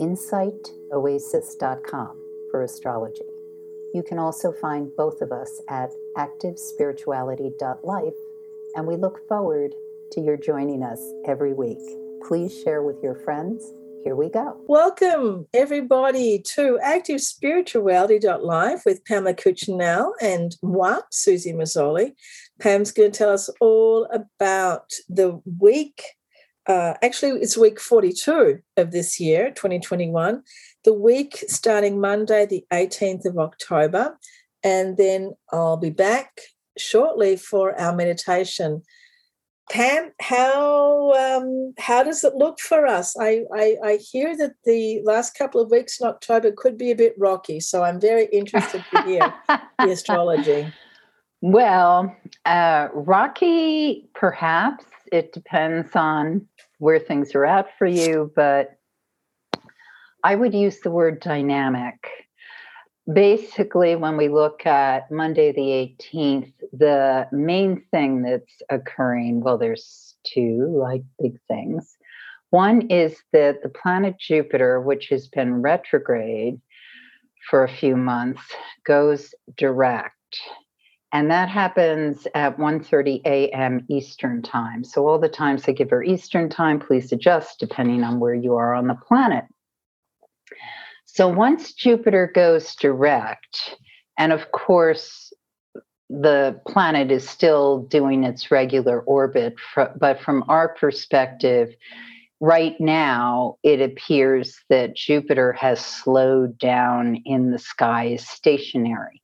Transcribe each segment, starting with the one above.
insightoasis.com for astrology. You can also find both of us at activespirituality.life, and we look forward to your joining us every week. Please share with your friends. Here we go. Welcome, everybody, to activespirituality.life with Pamela Cuccinell and moi, Susie Mazzoli. Pam's going to tell us all about the week uh, actually, it's week 42 of this year, 2021. The week starting Monday, the 18th of October. And then I'll be back shortly for our meditation. Pam, how um, how does it look for us? I, I, I hear that the last couple of weeks in October could be a bit rocky, so I'm very interested to hear the astrology. Well, uh, rocky, perhaps. It depends on where things are at for you, but I would use the word dynamic. Basically, when we look at Monday the 18th, the main thing that's occurring, well, there's two like big things. One is that the planet Jupiter, which has been retrograde for a few months, goes direct and that happens at 1.30 a.m eastern time. So all the times i give are eastern time please adjust depending on where you are on the planet. So once jupiter goes direct and of course the planet is still doing its regular orbit but from our perspective right now it appears that jupiter has slowed down in the sky is stationary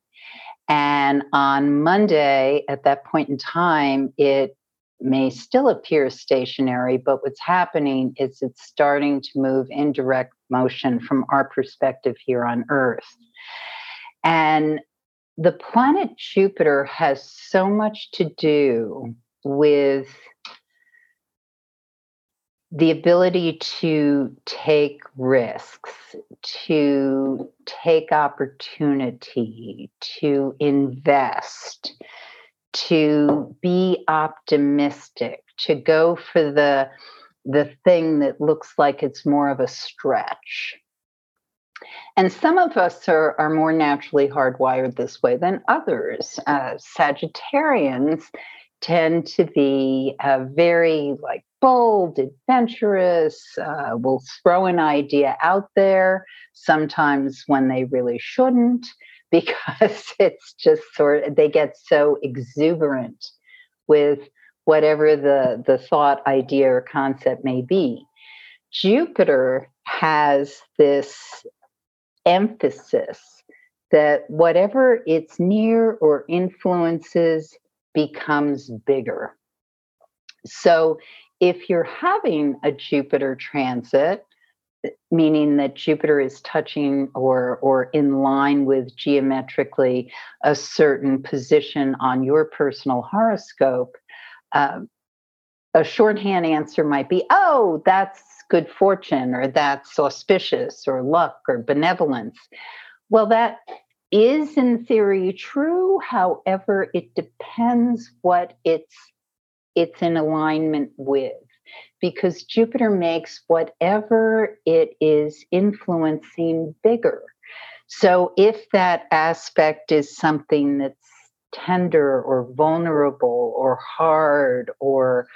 and on Monday, at that point in time, it may still appear stationary, but what's happening is it's starting to move in direct motion from our perspective here on Earth. And the planet Jupiter has so much to do with the ability to take risks, to take opportunity, to invest, to be optimistic, to go for the the thing that looks like it's more of a stretch. And some of us are, are more naturally hardwired this way than others. Uh, Sagittarians tend to be uh, very like bold, adventurous, uh, will throw an idea out there, sometimes when they really shouldn't, because it's just sort of, they get so exuberant with whatever the, the thought, idea, or concept may be. Jupiter has this emphasis that whatever it's near or influences becomes bigger. So if you're having a Jupiter transit, meaning that Jupiter is touching or or in line with geometrically a certain position on your personal horoscope, uh, a shorthand answer might be, "Oh, that's good fortune," or "That's auspicious," or "luck," or benevolence. Well, that is in theory true. However, it depends what it's it's in alignment with because Jupiter makes whatever it is influencing bigger. So if that aspect is something that's tender or vulnerable or hard or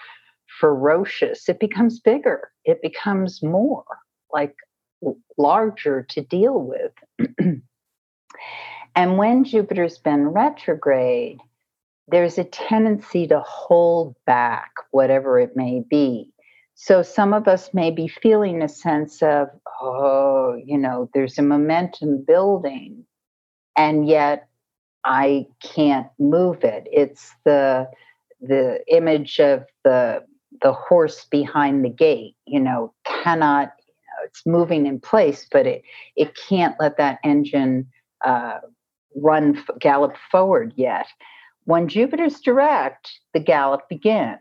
ferocious, it becomes bigger. It becomes more like larger to deal with. and when Jupiter's been retrograde, there's a tendency to hold back whatever it may be. So some of us may be feeling a sense of, oh, you know, there's a momentum building, and yet I can't move it. It's the the image of the the horse behind the gate, you know, cannot you know, it's moving in place, but it it can't let that engine uh, run gallop forward yet. When Jupiter's direct, the gallop begins.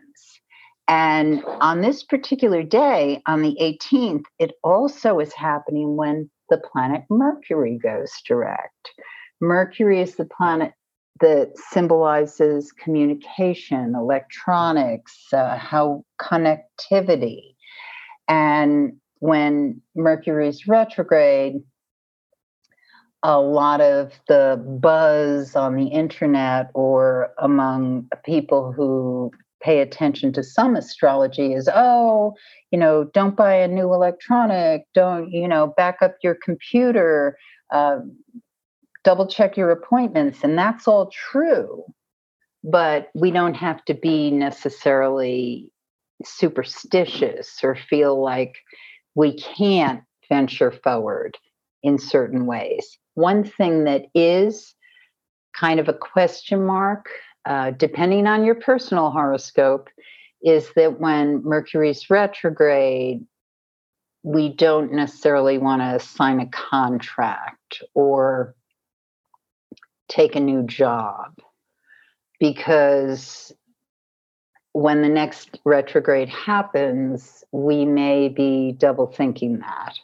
And on this particular day, on the 18th, it also is happening when the planet Mercury goes direct. Mercury is the planet that symbolizes communication, electronics, uh, how connectivity. And when Mercury is retrograde, a lot of the buzz on the internet or among people who pay attention to some astrology is oh you know don't buy a new electronic don't you know back up your computer uh, double check your appointments and that's all true but we don't have to be necessarily superstitious or feel like we can't venture forward in certain ways one thing that is kind of a question mark uh, depending on your personal horoscope is that when mercury's retrograde we don't necessarily want to sign a contract or take a new job because when the next retrograde happens, we may be double thinking that.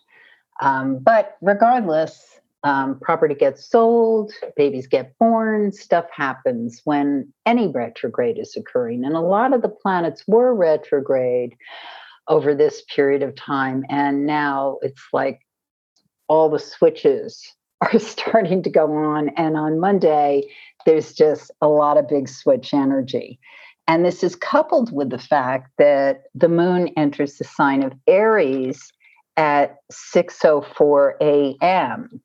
Um, but regardless, um, property gets sold, babies get born, stuff happens when any retrograde is occurring. And a lot of the planets were retrograde over this period of time. And now it's like all the switches are starting to go on. And on Monday, there's just a lot of big switch energy. And this is coupled with the fact that the moon enters the sign of Aries at 6:04 a.m.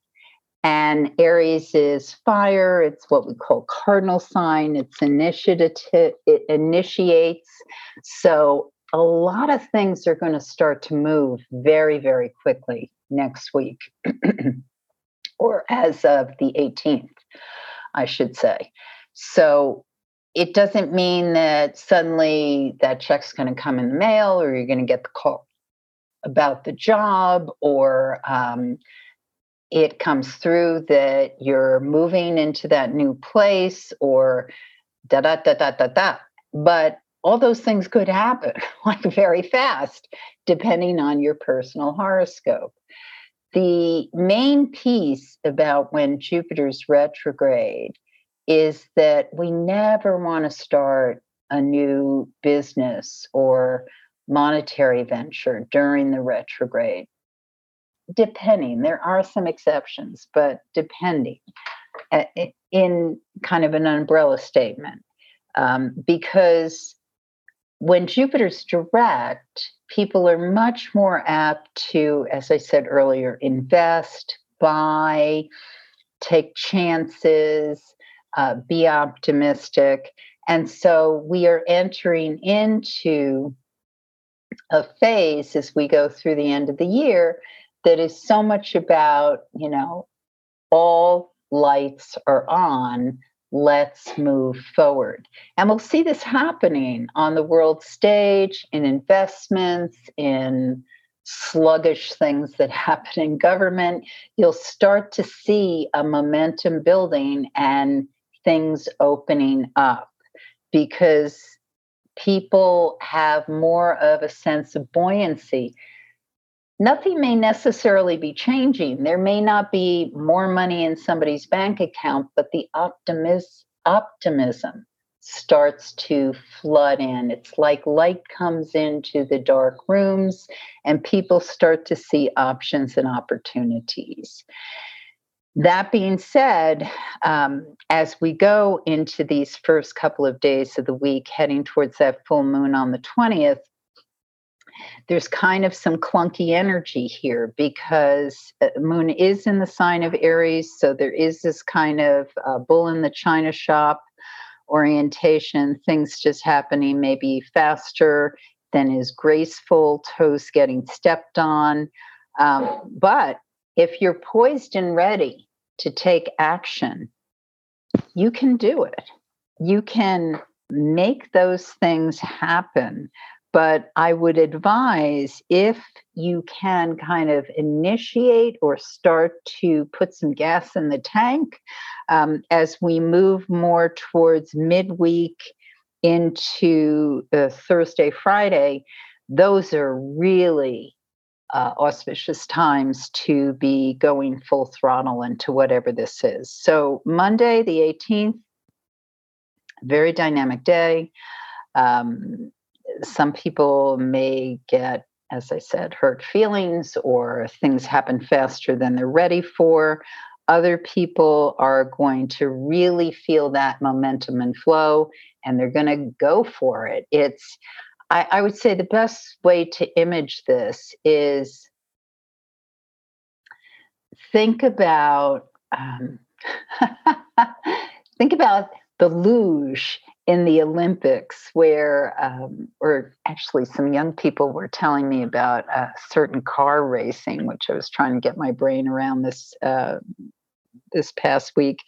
And Aries is fire, it's what we call cardinal sign, it's initiative, it initiates. So a lot of things are going to start to move very, very quickly next week. or as of the 18th, I should say. So it doesn't mean that suddenly that check's going to come in the mail or you're going to get the call about the job or um, it comes through that you're moving into that new place or da da da da da da. But all those things could happen like very fast, depending on your personal horoscope the main piece about when Jupiter's retrograde is that we never want to start a new business or monetary venture during the retrograde. Depending, there are some exceptions, but depending in kind of an umbrella statement. Um, because when Jupiter's direct, people are much more apt to, as I said earlier, invest, buy, take chances, uh, be optimistic. And so we are entering into a phase as we go through the end of the year that is so much about, you know, all lights are on let's move forward. And we'll see this happening on the world stage, in investments, in sluggish things that happen in government. You'll start to see a momentum building and things opening up because people have more of a sense of buoyancy nothing may necessarily be changing. There may not be more money in somebody's bank account, but the optimis- optimism starts to flood in. It's like light comes into the dark rooms and people start to see options and opportunities. That being said, um, as we go into these first couple of days of the week, heading towards that full moon on the 20th, there's kind of some clunky energy here because uh, moon is in the sign of aries so there is this kind of uh, bull in the china shop orientation things just happening maybe faster than is graceful toes getting stepped on. Um, but if you're poised and ready to take action you can do it. You can make those things happen but I would advise if you can kind of initiate or start to put some gas in the tank um, as we move more towards midweek into uh, Thursday, Friday, those are really uh, auspicious times to be going full throttle into whatever this is. So, Monday, the 18th, very dynamic day. Um, some people may get, as I said, hurt feelings or things happen faster than they're ready for. Other people are going to really feel that momentum and flow and they're going to go for it. It's, I, I would say, the best way to image this is think about um, think about the luge in the Olympics, where, um, or actually, some young people were telling me about a certain car racing, which I was trying to get my brain around this uh, this past week,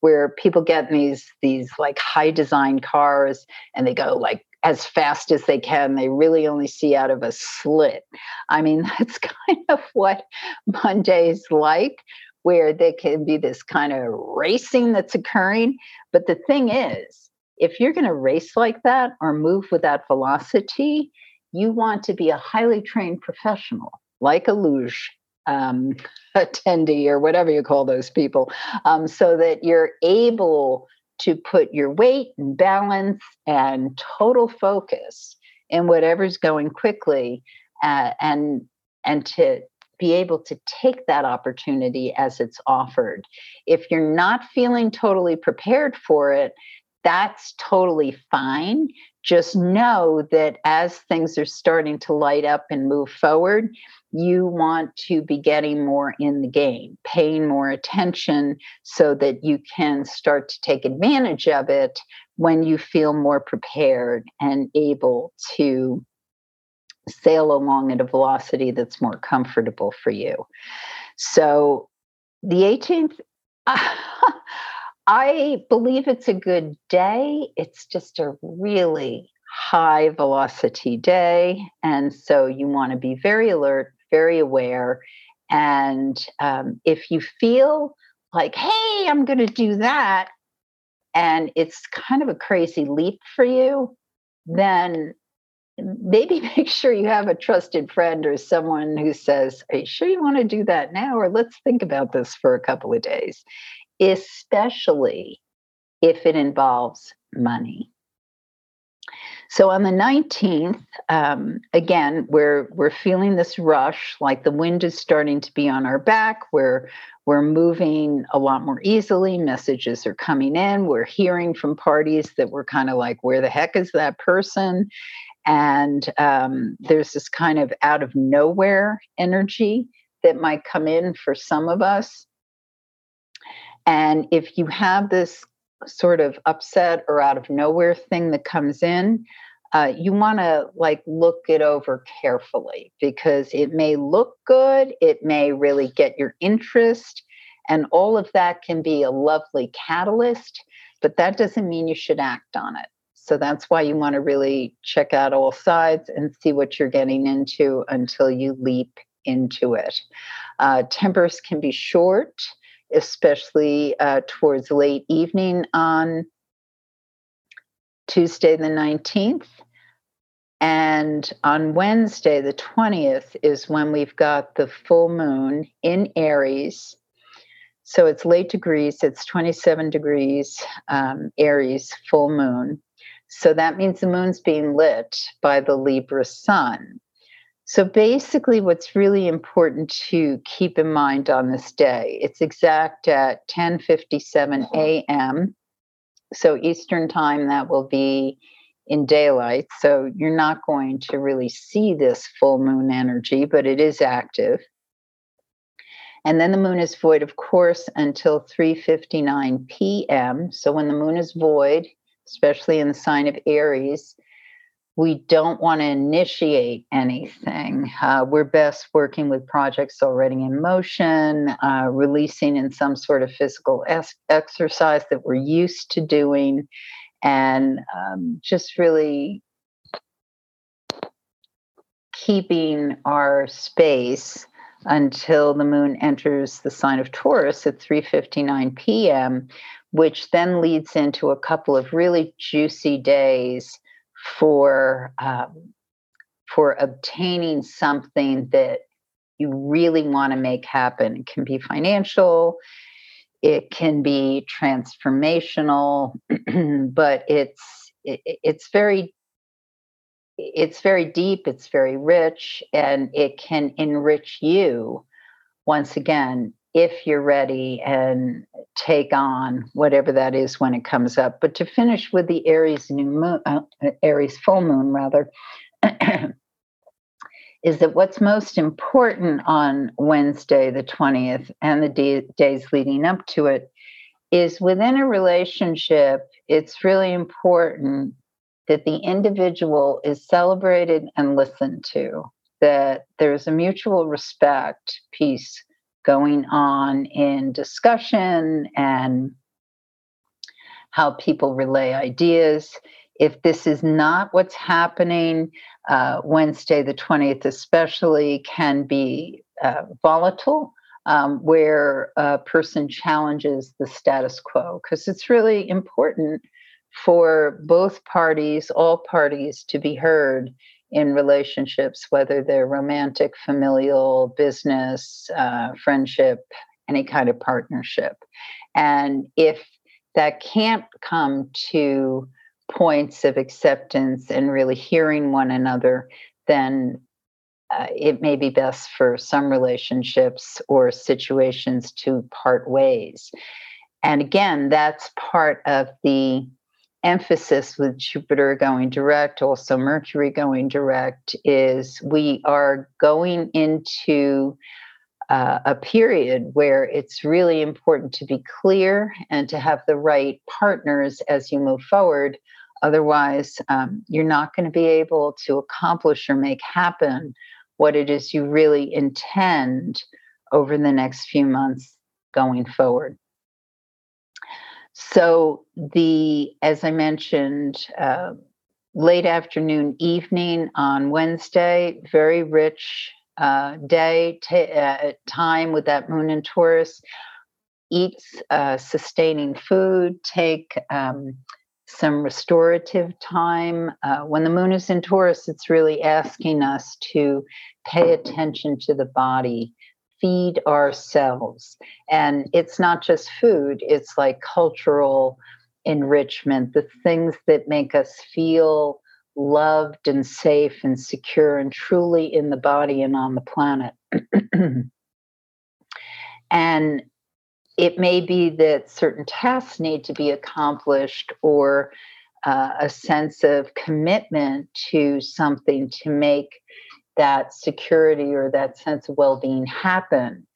where people get these these like high design cars and they go like as fast as they can. They really only see out of a slit. I mean, that's kind of what Monday's like, where there can be this kind of racing that's occurring. But the thing is, if you're going to race like that or move with that velocity, you want to be a highly trained professional, like a luge um, attendee or whatever you call those people, um, so that you're able to put your weight and balance and total focus in whatever's going quickly uh, and and to be able to take that opportunity as it's offered. If you're not feeling totally prepared for it, that's totally fine. Just know that as things are starting to light up and move forward, you want to be getting more in the game, paying more attention so that you can start to take advantage of it when you feel more prepared and able to sail along at a velocity that's more comfortable for you. So the 18th, I believe it's a good day. It's just a really high velocity day. And so you want to be very alert, very aware. And um, if you feel like, hey, I'm going to do that, and it's kind of a crazy leap for you, then maybe make sure you have a trusted friend or someone who says, Are you sure you want to do that now? Or let's think about this for a couple of days especially if it involves money. So on the 19th, um, again, we're we're feeling this rush, like the wind is starting to be on our back. We're we're moving a lot more easily. Messages are coming in. We're hearing from parties that we're kind of like, where the heck is that person? And um, there's this kind of out of nowhere energy that might come in for some of us. And if you have this sort of upset or out of nowhere thing that comes in, uh, you want to like look it over carefully because it may look good, it may really get your interest, and all of that can be a lovely catalyst, but that doesn't mean you should act on it. So that's why you want to really check out all sides and see what you're getting into until you leap into it. Uh, tempers can be short especially uh, towards late evening on Tuesday, the 19th. And on Wednesday, the 20th, is when we've got the full moon in Aries. So it's late degrees, it's 27 degrees um, Aries full moon. So that means the moon's being lit by the Libra sun. So basically, what's really important to keep in mind on this day, it's exact at 10:57 mm-hmm. a.m. So Eastern time, that will be in daylight. So you're not going to really see this full moon energy, but it is active. And then the moon is void, of course, until 3:59 p.m. So when the moon is void, especially in the sign of Aries, we don't want to initiate anything. Uh, we're best working with projects already in motion, uh, releasing in some sort of physical es- exercise that we're used to doing, and um, just really keeping our space until the moon enters the sign of Taurus at 3:59 p.m., which then leads into a couple of really juicy days for um, for obtaining something that you really want to make happen. It can be financial, it can be transformational, but it's it, it's very it's very deep, it's very rich, and it can enrich you once again if you're ready and take on whatever that is when it comes up. But to finish with the Aries new moon, uh, Aries full moon rather, is that what's most important on Wednesday, the 20th, and the day, days leading up to it is within a relationship, it's really important that the individual is celebrated and listened to, that there's a mutual respect piece going on in discussion and how people relay ideas. If this is not what's happening, uh, Wednesday, the 20th, especially, can be uh, volatile. Um, where a person challenges the status quo, because it's really important for both parties, all parties, to be heard in relationships, whether they're romantic, familial, business, uh, friendship, any kind of partnership. And if that can't come to points of acceptance and really hearing one another, then uh, it may be best for some relationships or situations to part ways. And again, that's part of the emphasis with Jupiter going direct, also Mercury going direct, is we are going into uh, a period where it's really important to be clear and to have the right partners as you move forward. Otherwise, um, you're not going to be able to accomplish or make happen what it is you really intend over the next few months going forward. So the, as I mentioned, uh, late afternoon, evening on Wednesday, very rich uh, day, t- uh, time with that moon in Taurus. Eat uh, sustaining food, take um, some restorative time. Uh, when the moon is in Taurus, it's really asking us to pay attention to the body, feed ourselves. And it's not just food, it's like cultural enrichment, the things that make us feel loved and safe and secure and truly in the body and on the planet. and it may be that certain tasks need to be accomplished or uh, a sense of commitment to something to make that security or that sense of well being happen.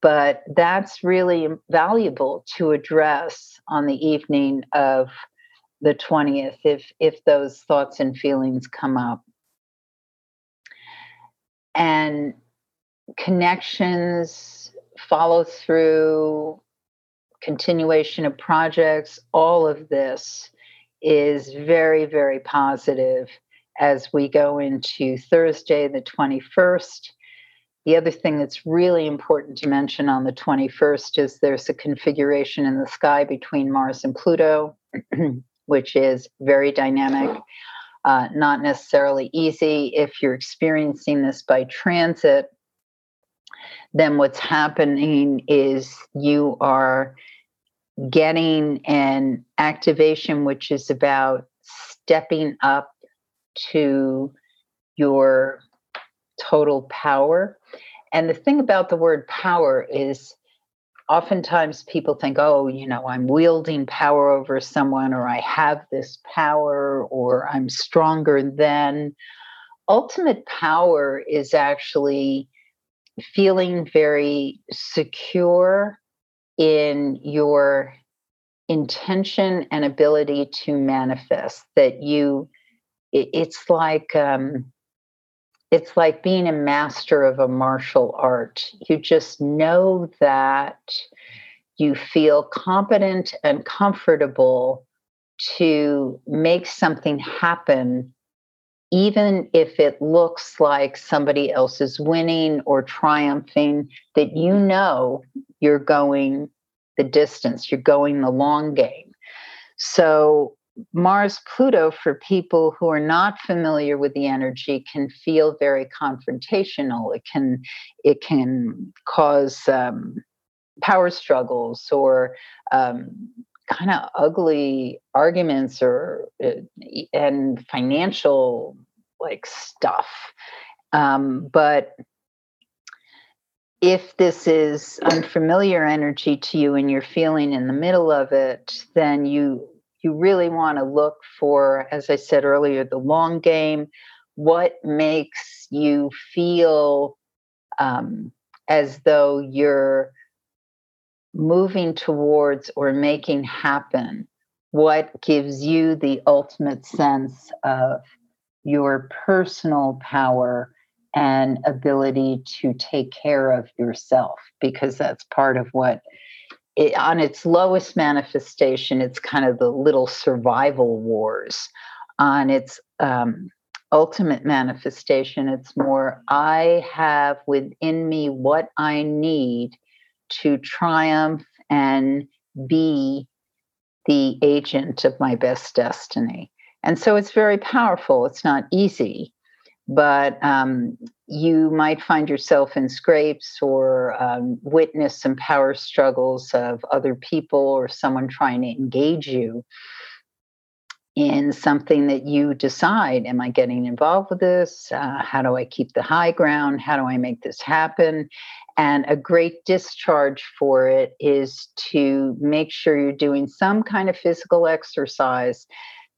But that's really valuable to address on the evening of the 20th if, if those thoughts and feelings come up. And connections, follow through, continuation of projects, all of this is very, very positive as we go into Thursday, the 21st. The other thing that's really important to mention on the 21st is there's a configuration in the sky between Mars and Pluto, which is very dynamic, uh, not necessarily easy. If you're experiencing this by transit, then what's happening is you are getting an activation which is about stepping up to your total power. And the thing about the word power is oftentimes people think, oh, you know, I'm wielding power over someone, or I have this power, or I'm stronger than. Ultimate power is actually feeling very secure in your intention and ability to manifest, that you it, it's like um, it's like being a master of a martial art. You just know that you feel competent and comfortable to make something happen even if it looks like somebody else is winning or triumphing, that you know you're going the distance, you're going the long game. So, Mars Pluto, for people who are not familiar with the energy, can feel very confrontational. It can it can cause um, power struggles or um, kind of ugly arguments or uh, and financial like stuff. Um, but if this is unfamiliar energy to you and you're feeling in the middle of it, then you you really want to look for, as I said earlier, the long game. What makes you feel um, as though you're moving towards or making happen what gives you the ultimate sense of your personal power and ability to take care of yourself because that's part of what it, on its lowest manifestation it's kind of the little survival wars on its um, ultimate manifestation it's more i have within me what i need to triumph and be the agent of my best destiny. And so it's very powerful. It's not easy, but um, you might find yourself in scrapes or um, witness some power struggles of other people or someone trying to engage you in something that you decide am i getting involved with this? Uh, how do i keep the high ground? How do i make this happen? And a great discharge for it is to make sure you're doing some kind of physical exercise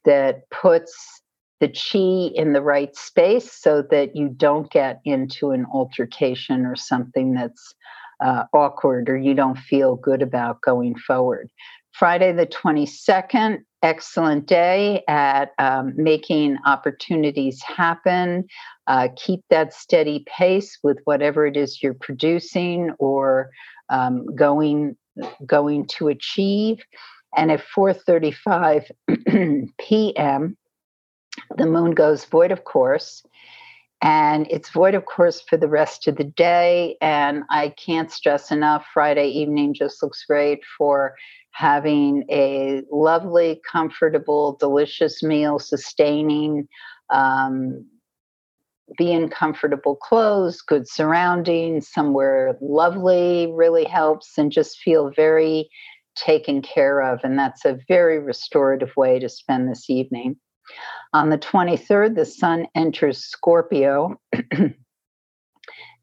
that puts the chi in the right space so that you don't get into an altercation or something that's uh, awkward or you don't feel good about going forward. Friday the 22nd, excellent day at um, making opportunities happen. Uh, keep that steady pace with whatever it is you're producing or um, going going to achieve. And at 4:35 p.m., the moon goes void of course, and it's void of course for the rest of the day. And I can't stress enough. Friday evening just looks great for having a lovely, comfortable, delicious meal, sustaining, um, be in comfortable clothes, good surroundings, somewhere lovely really helps, and just feel very taken care of. And that's a very restorative way to spend this evening. On the 23rd, the sun enters Scorpio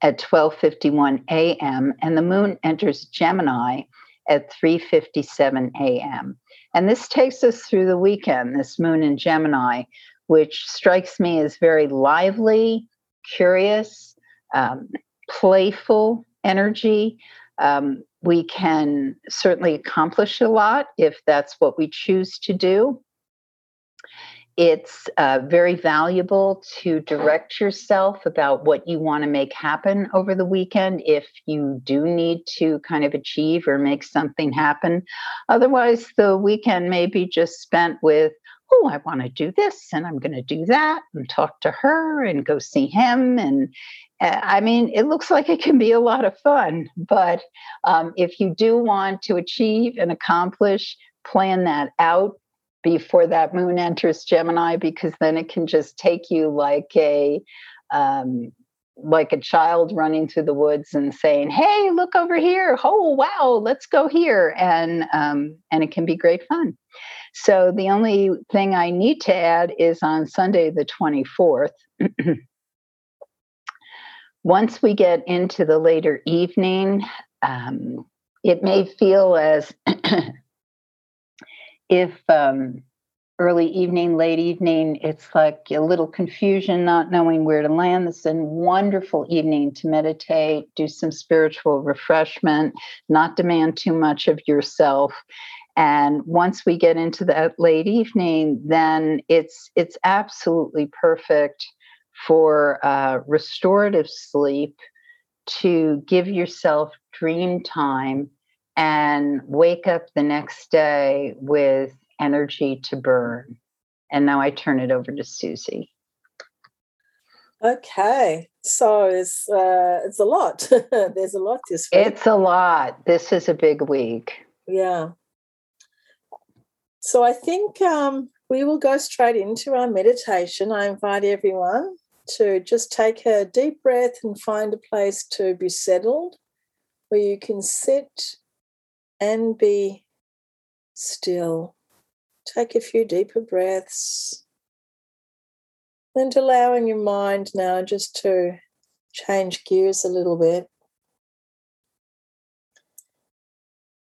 at 12:51 a.m. and the moon enters Gemini at 3:57 a.m. And this takes us through the weekend, this moon in Gemini, which strikes me as very lively, curious, um, playful energy. Um, we can certainly accomplish a lot if that's what we choose to do. It's uh, very valuable to direct yourself about what you want to make happen over the weekend if you do need to kind of achieve or make something happen. Otherwise, the weekend may be just spent with, oh, I want to do this and I'm going to do that and talk to her and go see him. And uh, I mean, it looks like it can be a lot of fun. But um, if you do want to achieve and accomplish, plan that out before that moon enters Gemini because then it can just take you like a um, like a child running through the woods and saying, "Hey, look over here! Oh, wow, let's go here!" and um, and it can be great fun. So the only thing I need to add is on Sunday the twenty fourth. Once we get into the later evening, um, it may feel as if um, early evening, late evening, it's like a little confusion, not knowing where to land. This is a wonderful evening to meditate, do some spiritual refreshment, not demand too much of yourself. And once we get into that late evening, then it's it's absolutely perfect for uh, restorative sleep to give yourself dream time and wake up the next day with energy to burn. And now I turn it over to Susie. Okay, so it's uh, it's a lot. There's a lot this week. It's a lot. This is a big week. Yeah. So I think um, we will go straight into our meditation. I invite everyone to just take a deep breath and find a place to be settled where you can sit and be still. Take a few deeper breaths and allowing your mind now just to change gears a little bit.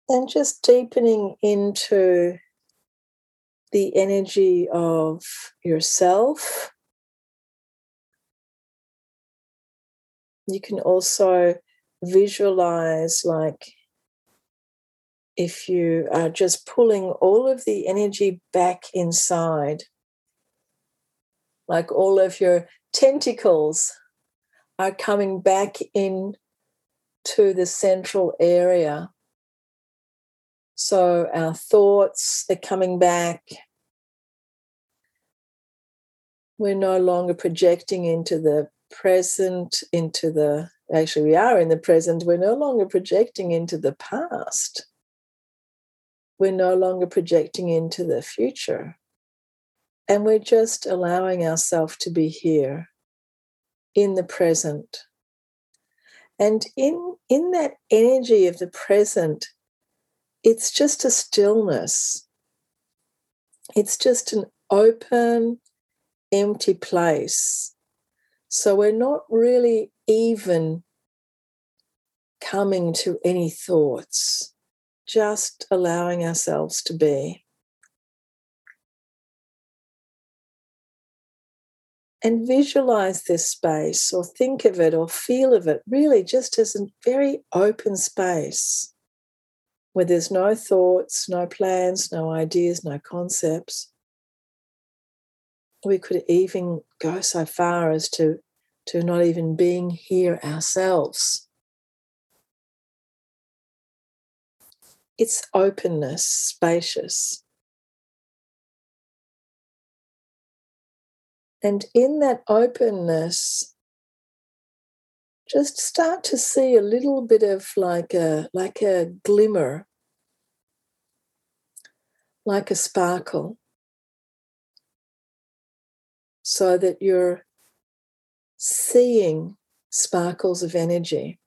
And just deepening into the energy of yourself. You can also visualize, like, if you are just pulling all of the energy back inside like all of your tentacles are coming back in to the central area. So our thoughts are coming back. We're no longer projecting into the present, into the, actually, we are in the present. We're no longer projecting into the past. We're no longer projecting into the future. And we're just allowing ourselves to be here in the present. And in, in that energy of the present, it's just a stillness. It's just an open, empty place. So we're not really even coming to any thoughts, just allowing ourselves to be. and visualize this space or think of it or feel of it really just as a very open space where there's no thoughts, no plans, no ideas, no concepts. We could even go so far as to, to not even being here ourselves. It's openness, spacious. And in that openness, just start to see a little bit of like a like a glimmer, like a sparkle, so that you're seeing sparkles of energy.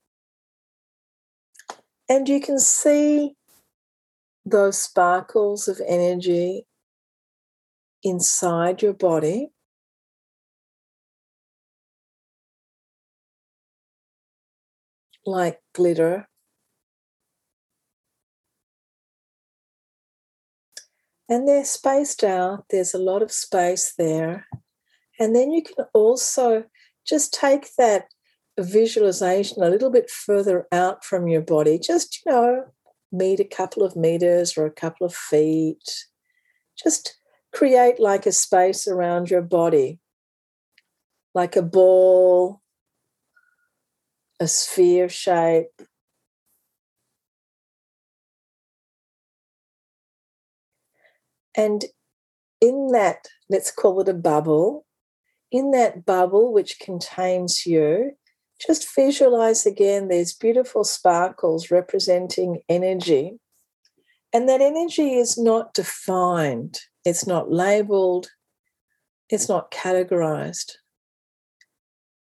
And you can see those sparkles of energy inside your body. like glitter. And they're spaced out, there's a lot of space there. And then you can also just take that visualization a little bit further out from your body, just, you know, meet a couple of meters or a couple of feet. Just create like a space around your body, like a ball a sphere shape. And in that, let's call it a bubble, in that bubble which contains you, just visualize again these beautiful sparkles representing energy. And that energy is not defined, it's not labeled, it's not categorized.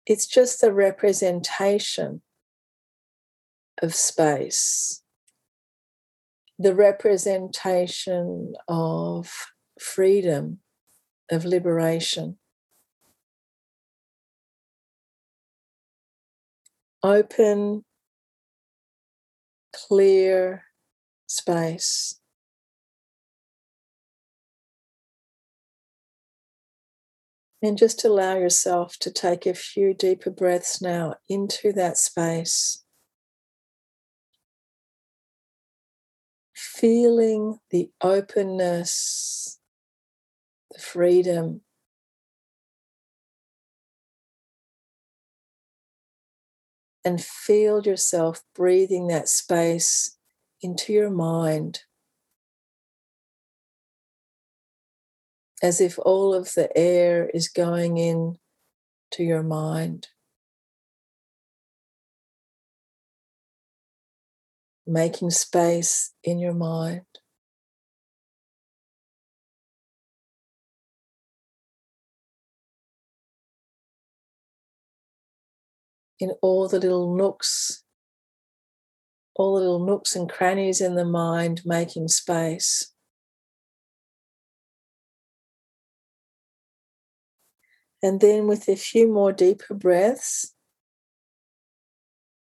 It's just the representation of space, the representation of freedom, of liberation. Open, clear space. And just allow yourself to take a few deeper breaths now into that space. Feeling the openness, the freedom. And feel yourself breathing that space into your mind. as if all of the air is going in to your mind. Making space in your mind. In all the little nooks, all the little nooks and crannies in the mind, making space. And then, with a few more deeper breaths,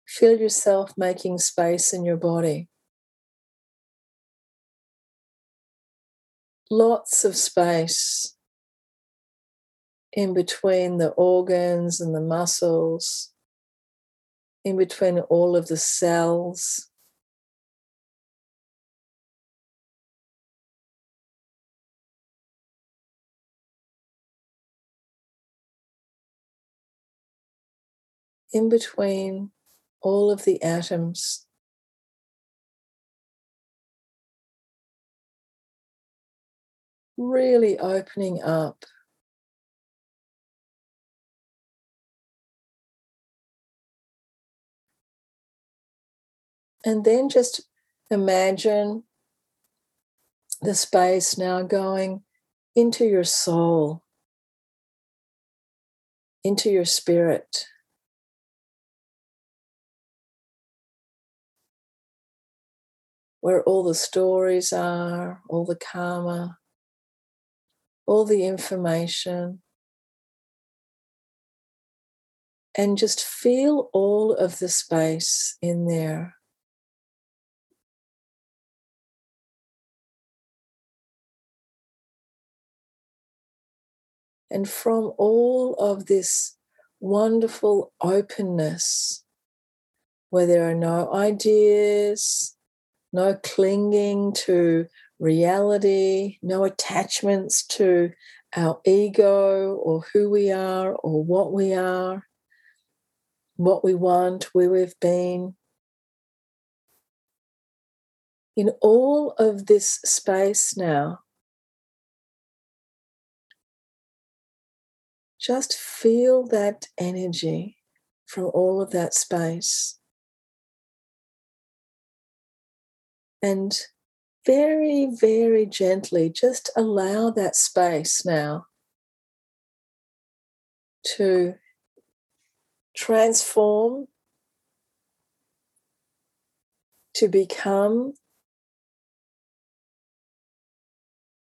feel yourself making space in your body. Lots of space in between the organs and the muscles, in between all of the cells. in between all of the atoms. Really opening up. And then just imagine the space now going into your soul, into your spirit. where all the stories are, all the karma, all the information. And just feel all of the space in there. And from all of this wonderful openness, where there are no ideas, no clinging to reality, no attachments to our ego or who we are or what we are, what we want, where we've been. In all of this space now, just feel that energy from all of that space. And very, very gently, just allow that space now to transform, to become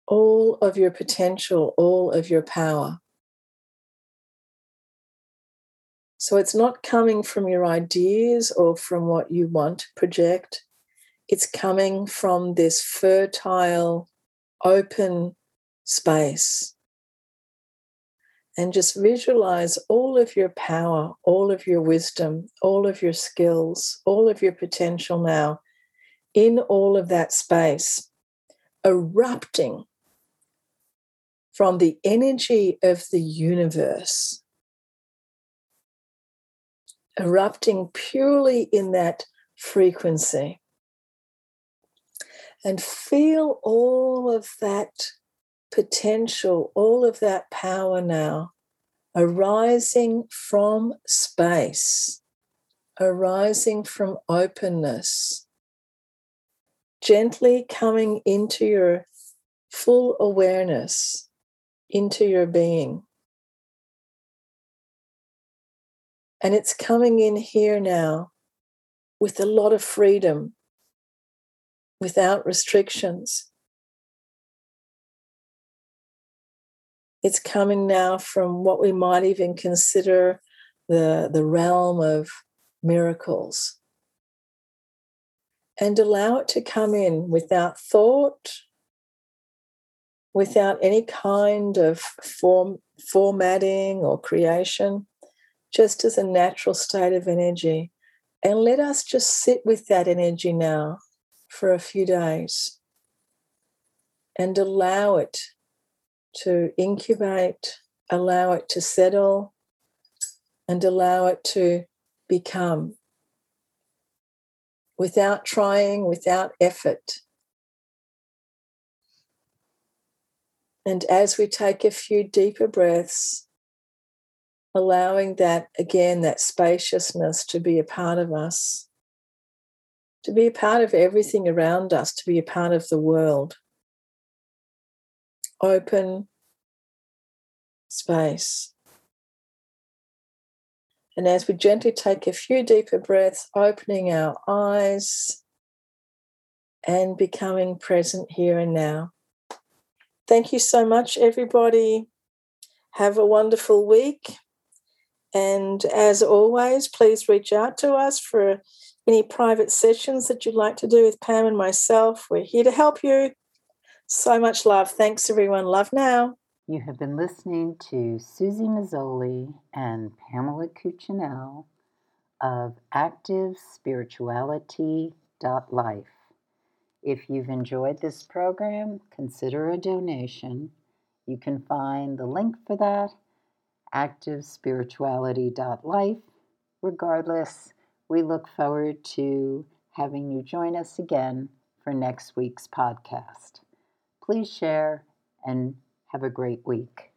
all of your potential, all of your power. So it's not coming from your ideas or from what you want to project it's coming from this fertile, open space. And just visualize all of your power, all of your wisdom, all of your skills, all of your potential now in all of that space, erupting from the energy of the universe, erupting purely in that frequency and feel all of that potential, all of that power now arising from space, arising from openness, gently coming into your full awareness, into your being. And it's coming in here now with a lot of freedom without restrictions. It's coming now from what we might even consider the, the realm of miracles. And allow it to come in without thought, without any kind of form, formatting or creation, just as a natural state of energy. And let us just sit with that energy now for a few days and allow it to incubate, allow it to settle, and allow it to become without trying, without effort. And as we take a few deeper breaths, allowing that, again, that spaciousness to be a part of us, to be a part of everything around us, to be a part of the world. Open space. And as we gently take a few deeper breaths, opening our eyes and becoming present here and now. Thank you so much, everybody. Have a wonderful week. And as always, please reach out to us for any private sessions that you'd like to do with Pam and myself. We're here to help you. So much love. Thanks, everyone. Love now. You have been listening to Susie Mazzoli and Pamela Cuccinell of ActiveSpirituality.life. If you've enjoyed this program, consider a donation. You can find the link for that activespirituality.life. Regardless, we look forward to having you join us again for next week's podcast. Please share and have a great week.